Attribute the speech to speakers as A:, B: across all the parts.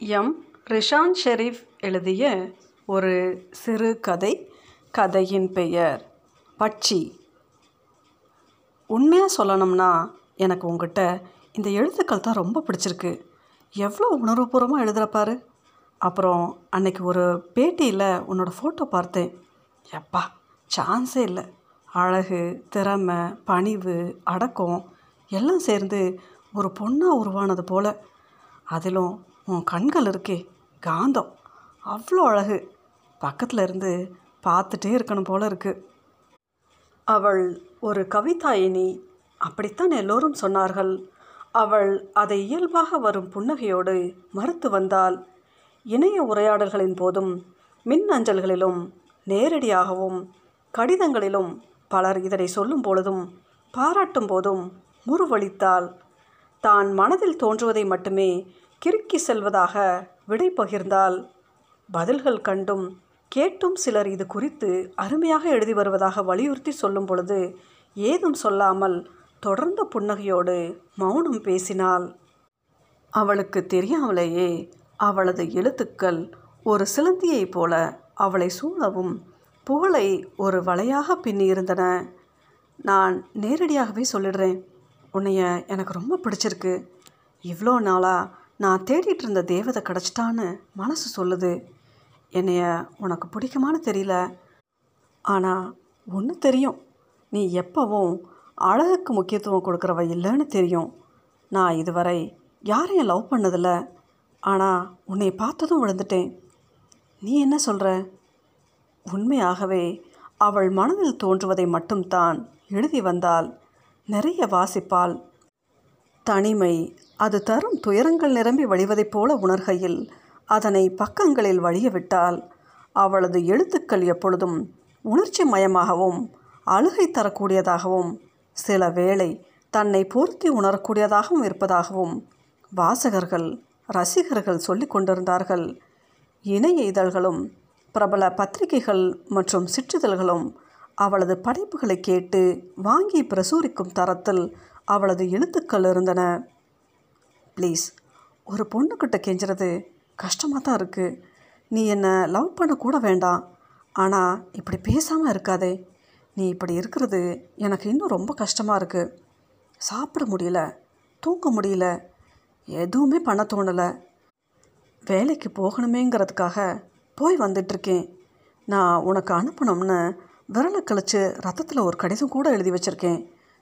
A: M. Rishan Sharif எழுதிய ஒரு சிறு கதை கதையின் பெயர் பட்சி. உண்மையாக சொல்லணும்னா எனக்கு உங்ககிட்ட இந்த எழுத்துக்கள் தான் ரொம்ப பிடிச்சிருக்கு. எவ்வளோ உணர்வுபூர்வமாக எழுதுகிறப்பாரு அப்புறம் அன்னைக்கு ஒரு பேட்டியில் உன்னோட ஃபோட்டோ பார்த்தேன். எப்பா சான்ஸே இல்லை. அழகு திறமை பணிவு அடக்கம் எல்லாம் சேர்ந்து ஒரு பொண்ணாக உருவானது போல். அதிலும் உன் கண்கள் இருக்கே காந்தம். அவ்வளோ அழகு. பக்கத்தில் இருந்து பார்த்துட்டே இருக்கணும் போல இருக்கு. அவள் ஒரு கவிதாயினி. அப்படித்தான் எல்லோரும் சொன்னார்கள். அவள் அதை இயல்பாக வரும் புன்னகையோடு மறுத்து வந்தால் இணைய உரையாடல்களின் போதும் மின் அஞ்சல்களிலும் நேரடியாகவும் கடிதங்களிலும் பலர் இதனை சொல்லும் பொழுதும் பாராட்டும் போதும் முறுவளித்தாள். தான் மனதில் தோன்றுவதை மட்டுமே கிறுக்கி செல்வதாக விடை பகிர்ந்தாள் பதில்கள் கண்டும் கேட்டும் சிலர் இது குறித்து அருமையாக எழுதி வருவதாக வலியுறுத்தி சொல்லும் பொழுது ஏதும் சொல்லாமல் தொடர்ந்த புன்னகையோடு மௌனம் பேசினாள். அவளுக்கு தெரியாமலேயே அவளது எழுத்துக்கள் ஒரு சிலந்தியைப் போல அவளை சூழவும் புகழை ஒரு வலையாக பின்னியிருந்தன. நான் நேரடியாகவே சொல்லிடுறேன். உன்னைய எனக்கு ரொம்ப பிடிச்சிருக்கு. இவ்வளோ நாளாக நான் தேடிட்டு இருந்த தேவதை கிடச்சிட்டான்னு மனசு சொல்லுது. என்னைய உனக்கு பிடிக்குமான்னு தெரியல. ஆனால் ஒன்று தெரியும். நீ எப்போவும் அழகுக்கு முக்கியத்துவம் கொடுக்குறவ இல்லைன்னு தெரியும். நான் இதுவரை யாரையும் லவ் பண்ணதில்ல. ஆனால் உன்னை பார்த்ததும் விழுந்துட்டேன். நீ என்ன சொல்கிற உண்மையாகவே அவள் மனதில் தோன்றுவதை மட்டும்தான் எழுதி வந்தால் நிறைய வாசிப்பாள். தனிமை அது தரும் துயரங்கள் நிரம்பி வழிவதைப் போல உணர்கையில் அதனை பக்கங்களில் வழியவிட்டால் அவளது எழுத்துக்கள் எப்பொழுதும் உணர்ச்சி மயமாகவும் அழுகை தரக்கூடியதாகவும் சில வேளை தன்னை பொருத்தி உணரக்கூடியதாகவும் இருப்பதாகவும் வாசகர்கள் ரசிகர்கள் சொல்லி கொண்டிருந்தார்கள். இணைய இதழ்களும் பிரபல பத்திரிகைகள் மற்றும் சிற்றிதழ்களும் அவளது படைப்புகளை கேட்டு வாங்கி பிரசூரிக்கும் தரத்தில் அவளது எழுத்துக்கள் இருந்தன. ப்ளீஸ். ஒரு பொண்ணுக்கிட்ட கெஞ்சுறது கஷ்டமாக தான் இருக்குது நீ என்னை லவ் பண்ண கூட வேண்டாம். ஆனால் இப்படி பேசாமல் இருக்காதே. நீ இப்படி இருக்கிறது எனக்கு இன்னும் ரொம்ப கஷ்டமாக இருக்குது சாப்பிட முடியல தூங்க முடியல எதுவுமே பண்ண தோணலை. வேலைக்கு போகணுமேங்கிறதுக்காக போய் வந்துட்டுருக்கேன் நான் உனக்கு அனுப்பணும்னு விரலை கழித்து ரத்தத்தில் ஒரு கடிதம் கூட எழுதி வச்சுருக்கேன்.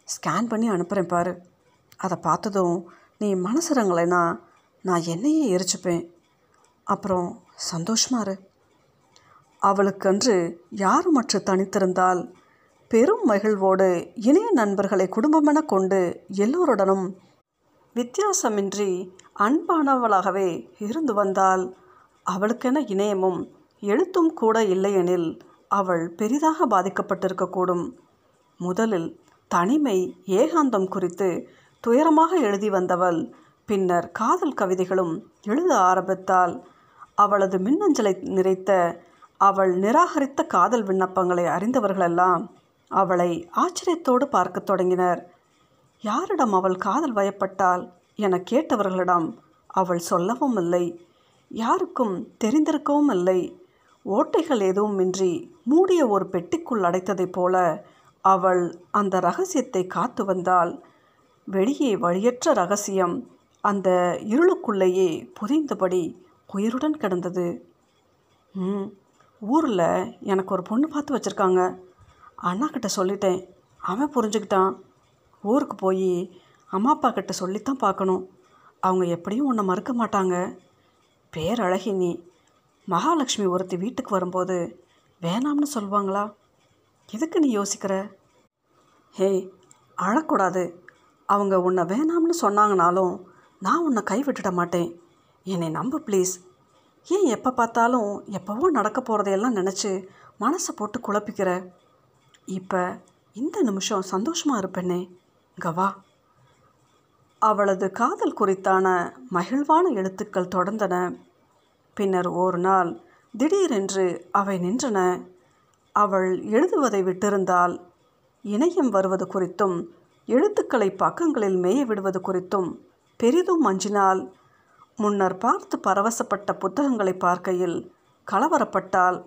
A: ஸ்கேன் பண்ணி அனுப்புகிறேன் பாரு. அதை பார்த்ததும் நீ மனசுறங்களேனா நான் என்னையே எரிச்சுப்பேன். அப்புறம் சந்தோஷமா இரு. அவளுக்கன்று யாருமற்று தனித்திருந்தால் பெரும் மகிழ்வோடு இணைய நண்பர்களை குடும்பமென கொண்டு எல்லோருடனும் வித்தியாசமின்றி அன்பானவளாகவே இருந்து வந்தால் அவளுக்கென இணையமும் எழுத்தும் கூட இல்லையெனில் அவள் பெரிதாக பாதிக்கப்பட்டிருக்கக்கூடும். முதலில் தனிமை ஏகாந்தம் குறித்து துயரமாக எழுதி வந்தவள். பின்னர் காதல் கவிதைகளும் எழுத ஆரம்பித்தாள். அவளது மின்னஞ்சலை நிறைத்த அவள் நிராகரித்த காதல் விண்ணப்பங்களை அறிந்தவர்களெல்லாம் அவளை ஆச்சரியத்தோடு பார்க்கத் தொடங்கினர். யாரிடம் அவள் காதல் வயப்பட்டாள் என கேட்டவர்களிடம் அவள் சொல்லவும் இல்லை. யாருக்கும் தெரிந்திருக்கவும் இல்லை. ஓட்டைகள் எதுவுமின்றி மூடிய ஒரு பெட்டிக்குள் அடைத்ததைப் போல அவள் அந்த ரகசியத்தை காத்து வந்தாள். வெளியே வழியற்ற ரகசியம். அந்த இருளுக்குள்ளேயே புதைந்தபடி உயிருடன் கிடந்தது. ம் ஊரில் எனக்கு ஒரு பொண்ணு பார்த்து வச்சுருக்காங்க. அண்ணா கிட்ட சொல்லிட்டேன். அவன் புரிஞ்சுக்கிட்டான். ஊருக்கு போய் அம்மா அப்பா கிட்ட சொல்லித்தான் பார்க்கணும். அவங்க எப்படியும் உன்னை மறுக்க மாட்டாங்க. பேரழகி நீ. மகாலட்சுமி ஒருத்தி வீட்டுக்கு வரும்போது வேணாம்னு சொல்லுவாங்களா? எதுக்கு நீ யோசிக்கிற? ஹேய் அழக்கூடாது. அவங்க உன்னை வேணாம்னு சொன்னாங்கனாலும் நான் உன்னை கைவிட்டுட மாட்டேன். என்னை நம்பு ப்ளீஸ். ஏன் எப்போ பார்த்தாலும் எப்போவோ நடக்க போகிறதையெல்லாம் நினச்சி மனசை போட்டு குழப்பிக்கிற? இப்போ இந்த நிமிஷம் சந்தோஷமாக இருப்பேனே. கவா அவளது காதல் குறித்தான மகிழ்வான எழுத்துக்கள் தொடர்ந்தன. பின்னர் ஒரு நாள் திடீரென்று அவை நின்றன. அவள் எழுதுவதை விட்டிருந்தால் இணையம் வருவது குறித்தும் எழுத்துக்களை பக்கங்களில் மேய விடுவது குறித்தும் பெரிதும் அஞ்சினால் முன்னர் பார்த்து பரவசப்பட்ட புத்தகங்களை பார்க்கையில் கலவரப்பட்டாள்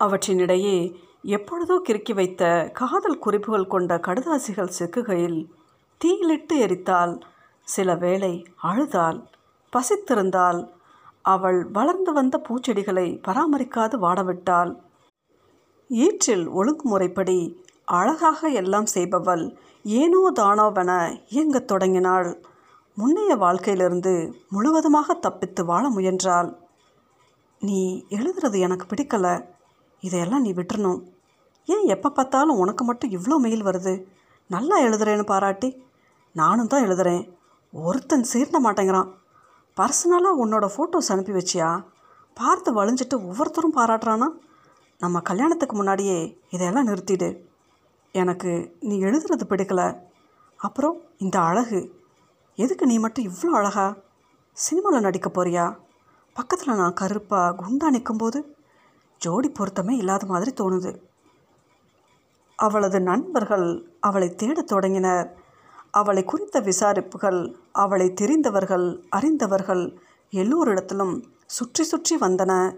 A: அவற்றினிடையே எப்பொழுதோ கிறுக்கி வைத்த காதல் குறிப்புகள் கொண்ட கடுதாசிகள் சிக்குகையில் தீயிலிட்டு எரித்தால் சில வேளை அழுதால் பசித்திருந்தால் அவள் வளர்ந்து வந்த பூச்செடிகளை பராமரிக்காது வாடவிட்டாள். ஈற்றில் ஒழுங்குமுறைப்படி அழகாக எல்லாம் செய்பவள் ஏனோ தானோவென இயங்கத் தொடங்கினாள். முன்னைய வாழ்க்கையிலிருந்து முழுவதுமாக தப்பித்து வாழ முயன்றாள். நீ எழுதுறது எனக்கு பிடிக்கல. இதையெல்லாம் நீ விட்டுறணும். ஏன் எப்போ பார்த்தாலும் உனக்கு மட்டும் இவ்வளோ மெயில் வருது? நல்லா எழுதுறேன்னு பாராட்டி. நானும் தான் எழுதுறேன். ஒருத்தன் சீர்ட மாட்டேங்கிறான். பர்சனலாக உன்னோட ஃபோட்டோஸ் அனுப்பி வச்சியா? பார்த்து வழிஞ்சிட்டு ஒவ்வொருத்தரும் பாராட்டுறானா? நம்ம கல்யாணத்துக்கு முன்னாடியே இதையெல்லாம் நிறுத்திடு. எனக்கு நீ எழுதுறது பிடிக்கல. அப்புறம் இந்த அழகு. எதுக்கு நீ மட்டும் இவ்வளோ அழகா சினிமாவில் நடிக்க போறியா? பக்கத்தில் நான் கருப்பாக குண்டா நிற்கும்போது ஜோடி பொருத்தமே இல்லாத மாதிரி தோணுது. அவளது நண்பர்கள் அவளை தேடத் தொடங்கினர். அவளை குறித்த விசாரிப்புகள் அவளை தெரிந்தவர்கள் அறிந்தவர்கள் எல்லோரிடத்திலும் சுற்றி சுற்றி வந்தன.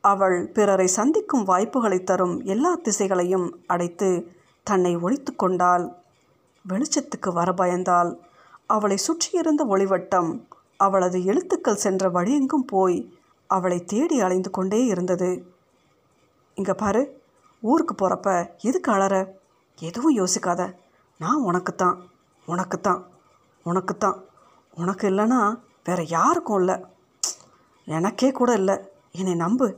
A: அவள் பிறரை சந்திக்கும் வாய்ப்புகளை தரும் எல்லா திசைகளையும் அடைத்து தன்னை ஒழித்து கொண்டாள். வெளிச்சத்துக்கு வர பயந்தாள். அவளை சுற்றியிருந்த ஒளிவட்டம் அவளது எழுத்துக்கள் சென்ற வழியெங்கும் போய் அவளை தேடி அலைந்து கொண்டே இருந்தது. இங்கே பாரு ஊருக்கு போகிறப்ப எதுக்கு அழற எதுவும் யோசிக்காத. நான் உனக்குத்தான் உனக்குத்தான் உனக்குத்தான். உனக்கு இல்லைன்னா வேற யாருக்கும் இல்லை. எனக்கே கூட இல்லை. என்னை நம்பு.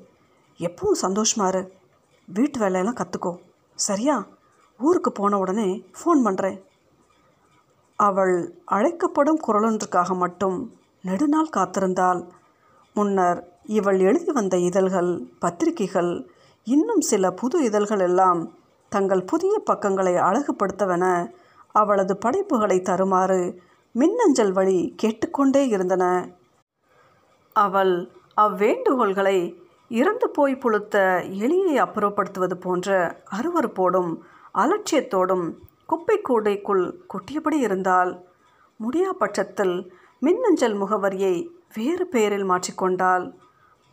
A: எப்பவும் சந்தோஷமா இரு. வீட்டு வேலையெல்லாம் கற்றுக்கோ சரியா? ஊருக்கு போன உடனே ஃபோன் பண்ணுறேன் அவள் அழைக்கப்படும் குரலொன்றுக்காக மட்டும் நெடுநாள் காத்திருந்தாள். முன்னர் இவள் எழுதி வந்த இதழ்கள் பத்திரிகைகள் இன்னும் சில புது இதழ்கள் எல்லாம் தங்கள் புதிய பக்கங்களை அழகுபடுத்தவென அவளது படைப்புகளை தருமாறு மின்னஞ்சல் வழி கேட்டுக்கொண்டே இருந்தன. அவள் அவ்வேண்டுகோள்களை இறந்து போய் புழுத்த எலியை அப்புறப்படுத்துவது போன்ற அருவருப்போடும் அலட்சியத்தோடும் குப்பை கூடைக்குள் கொட்டியபடி இருந்தால் முடியா பட்சத்தில் மின்னஞ்சல் முகவரியை வேறு பெயரில் மாற்றிக்கொண்டால்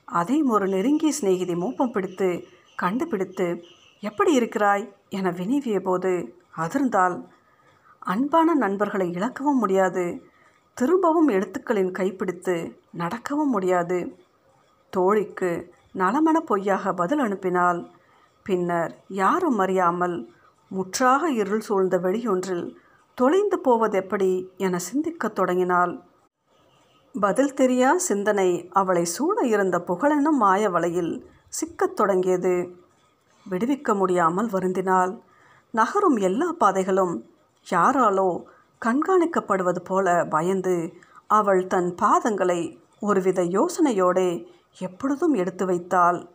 A: அதையும் ஒரு நெருங்கிய சிநேகிதி மோப்பம் பிடித்து கண்டுபிடித்து எப்படி இருக்கிறாய்? என வினவிய போது அதிர்ந்தால் அன்பான நண்பர்களை இழக்கவும் முடியாது திரும்பவும் எழுத்துக்களின் கைப்பிடித்து நடக்கவும் முடியாது தோழிக்கு நலமன பொய்யாக பதில் அனுப்பினால் பின்னர் யாரும் அறியாமல் முற்றாக இருள் சூழ்ந்த வெளியொன்றில் தொலைந்து போவதெப்படி என சிந்திக்கத் தொடங்கினாள். பதில் தெரியா சிந்தனை அவளை சூழ இருந்த புகழெனும் மாய வலையில் சிக்கத் தொடங்கியது. விடுவிக்க முடியாமல் வருந்தினாள். நகரும் எல்லா பாதைகளும் யாராலோ கண்காணிக்கப்படுவது போல பயந்து அவள் தன் பாதங்களை ஒருவித யோசனையோடே எப்பொழுதும் எடுத்து வைத்தாள்.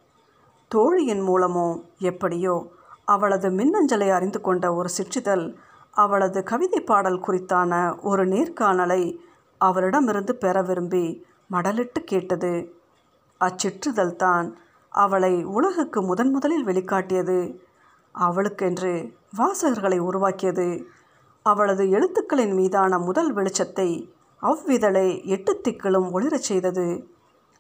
A: தோழியின் மூலமோ எப்படியோ அவளது மின்னஞ்சலை அறிந்து கொண்ட ஒரு சிற்றிதழ் அவளது கவிதை பாடல் குறித்தான ஒரு நேர்காணலை அவளிடமிருந்து பெற விரும்பி மடலிட்டு கேட்டது. அச்சிற்றுதல் தான் அவளை உலகுக்கு முதன் முதலில் வெளிக்காட்டியது. அவளுக்கென்று வாசகர்களை உருவாக்கியது. அவளது எழுத்துக்களின் மீதான முதல் வெளிச்சத்தை அவ்விதழை எட்டு திக்கிலும் ஒளிரச் செய்தது.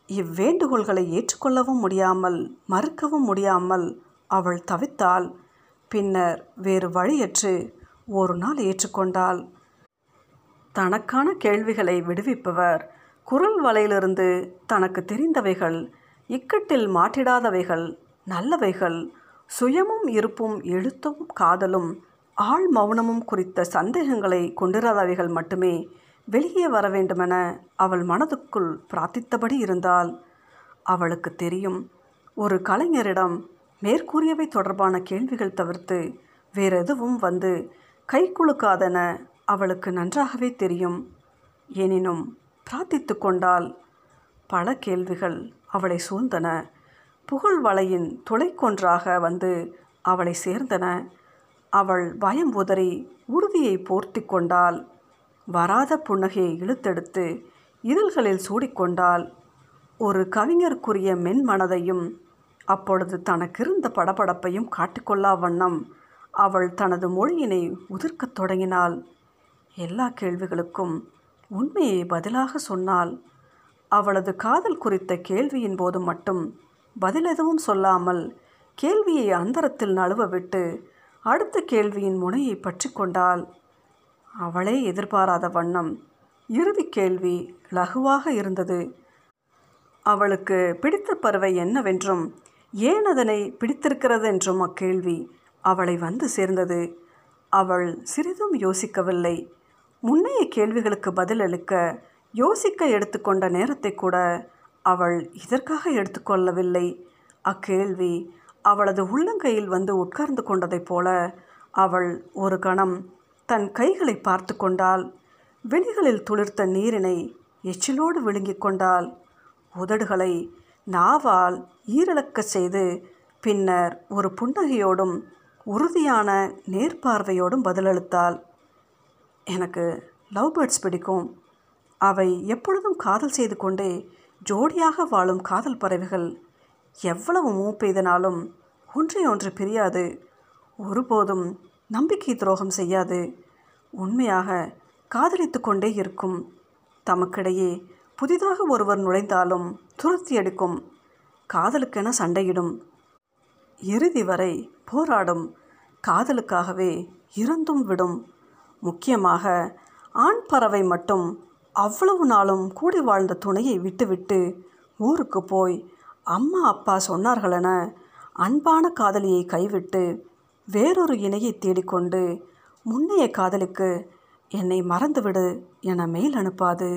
A: இவ்வேண்டுகோள்களை ஏற்றுக்கொள்ளவும் முடியாமல் மறுக்கவும் முடியாமல் அவள் தவித்தாள். பின்னர் வேறு வழியற்று ஒரு நாள் ஏற்றுக்கொண்டாள். தனக்கான கேள்விகளை விடுவிப்பவர் குரல் வலையிலிருந்து தனக்கு தெரிந்தவைகள் இக்கட்டில் மாற்றிடாதவைகள் நல்லவைகள் சுயமும் இருப்பும் எழுத்தும் காதலும் ஆள் மௌனமும் குறித்த சந்தேகங்களை கொண்டிராதவைகள் மட்டுமே வெளியே வர வேண்டுமென அவள் மனதுக்குள் பிரார்த்தித்தபடி இருந்தால் அவளுக்கு தெரியும் ஒரு கலைஞரிடம் மேற்கூறியவை தொடர்பான கேள்விகள் தவிர்த்து வேறெதுவும் வந்து கை குலுக்காதென அவளுக்கு நன்றாகவே தெரியும். எனினும் பிரார்த்தித்து கொண்டால் பல கேள்விகள் அவளை சூழ்ந்தன. புகழ் வலையின் துளைக்கொன்றாக வந்து அவளை சேர்ந்தன. அவள் பயம் உதறி உறுதியை போர்த்தி கொண்டால் வராத புன்னகையை இழுத்தெடுத்து இதழ்களில் சூடிக்கொண்டால் ஒரு கவிஞருக்குரிய மென்மனதையும் அப்பொழுது தனக்கிருந்த படபடப்பையும் காட்டிக்கொள்ளா வண்ணம் அவள் தனது மொழியினை உதிர்க்கத் தொடங்கினாள். எல்லா கேள்விகளுக்கும் உண்மையை பதிலாக சொன்னாள். அவளது காதல் குறித்த கேள்வியின் போது மட்டும் பதில் எதுவும் சொல்லாமல் கேள்வியை அந்தரத்தில் நழுவ விட்டு அடுத்த கேள்வியின் முனையை பற்றி கொண்டாள். அவளே எதிர்பாராத வண்ணம் இறுதி கேள்வி லகுவாக இருந்தது. அவளுக்கு பிடித்த பறவை என்னவென்றும் ஏன் அதனை பிடித்திருக்கிறது என்றும் அக்கேள்வி. அவளை வந்து சேர்ந்தது. அவள் சிறிதும் யோசிக்கவில்லை. முன்னைய கேள்விகளுக்கு பதிலளிக்க யோசிக்க எடுத்துக்கொண்ட நேரத்தை கூட அவள் இதற்காக எடுத்துக்கொள்ளவில்லை. அக்கேள்வி அவளது உள்ளங்கையில் வந்து உட்கார்ந்து கொண்டதைப் போல அவள் ஒரு கணம் தன் கைகளை பார்த்து கொண்டாள். விழிகளில் துளிர்த்த நீரினை எச்சிலோடு விழுங்கிக் கொண்டாள். உதடுகளை நாவால் ஈரலக்கச் செய்து பின்னர் ஒரு புன்னகையோடும் உறுதியான நேர்பார்வையோடும் பதிலளித்தாள். எனக்கு லவ் பேர்ட்ஸ் பிடிக்கும். அவை எப்பொழுதும் காதல் செய்து கொண்டே ஜோடியாக வாழும் காதல் பறவைகள். எவ்வளவு மூப்பெய்தனாலும் ஒன்றை ஒன்று பிரியாது. ஒருபோதும் நம்பிக்கை துரோகம் செய்யாது. உண்மையாக காதலித்து கொண்டே இருக்கும். தமக்கிடையே புதிதாக ஒருவர் நுழைந்தாலும் துரத்தி எடுக்கும் காதலுக்கென சண்டையிடும். இறுதி வரை போராடும். காதலுக்காகவே இறந்தும் விடும். முக்கியமாக ஆண் பறவை மட்டும் அவ்வளவு நாளும் கூடி வாழ்ந்த துணையை விட்டுவிட்டு ஊருக்கு போய் அம்மா அப்பா சொன்னார்களென அன்பான காதலியை கைவிட்டு வேறொரு இணையை தேடிக்கொண்டு முன்னைய காதலுக்கு என்னை மறந்துவிடு என மெயில் அனுப்பாது.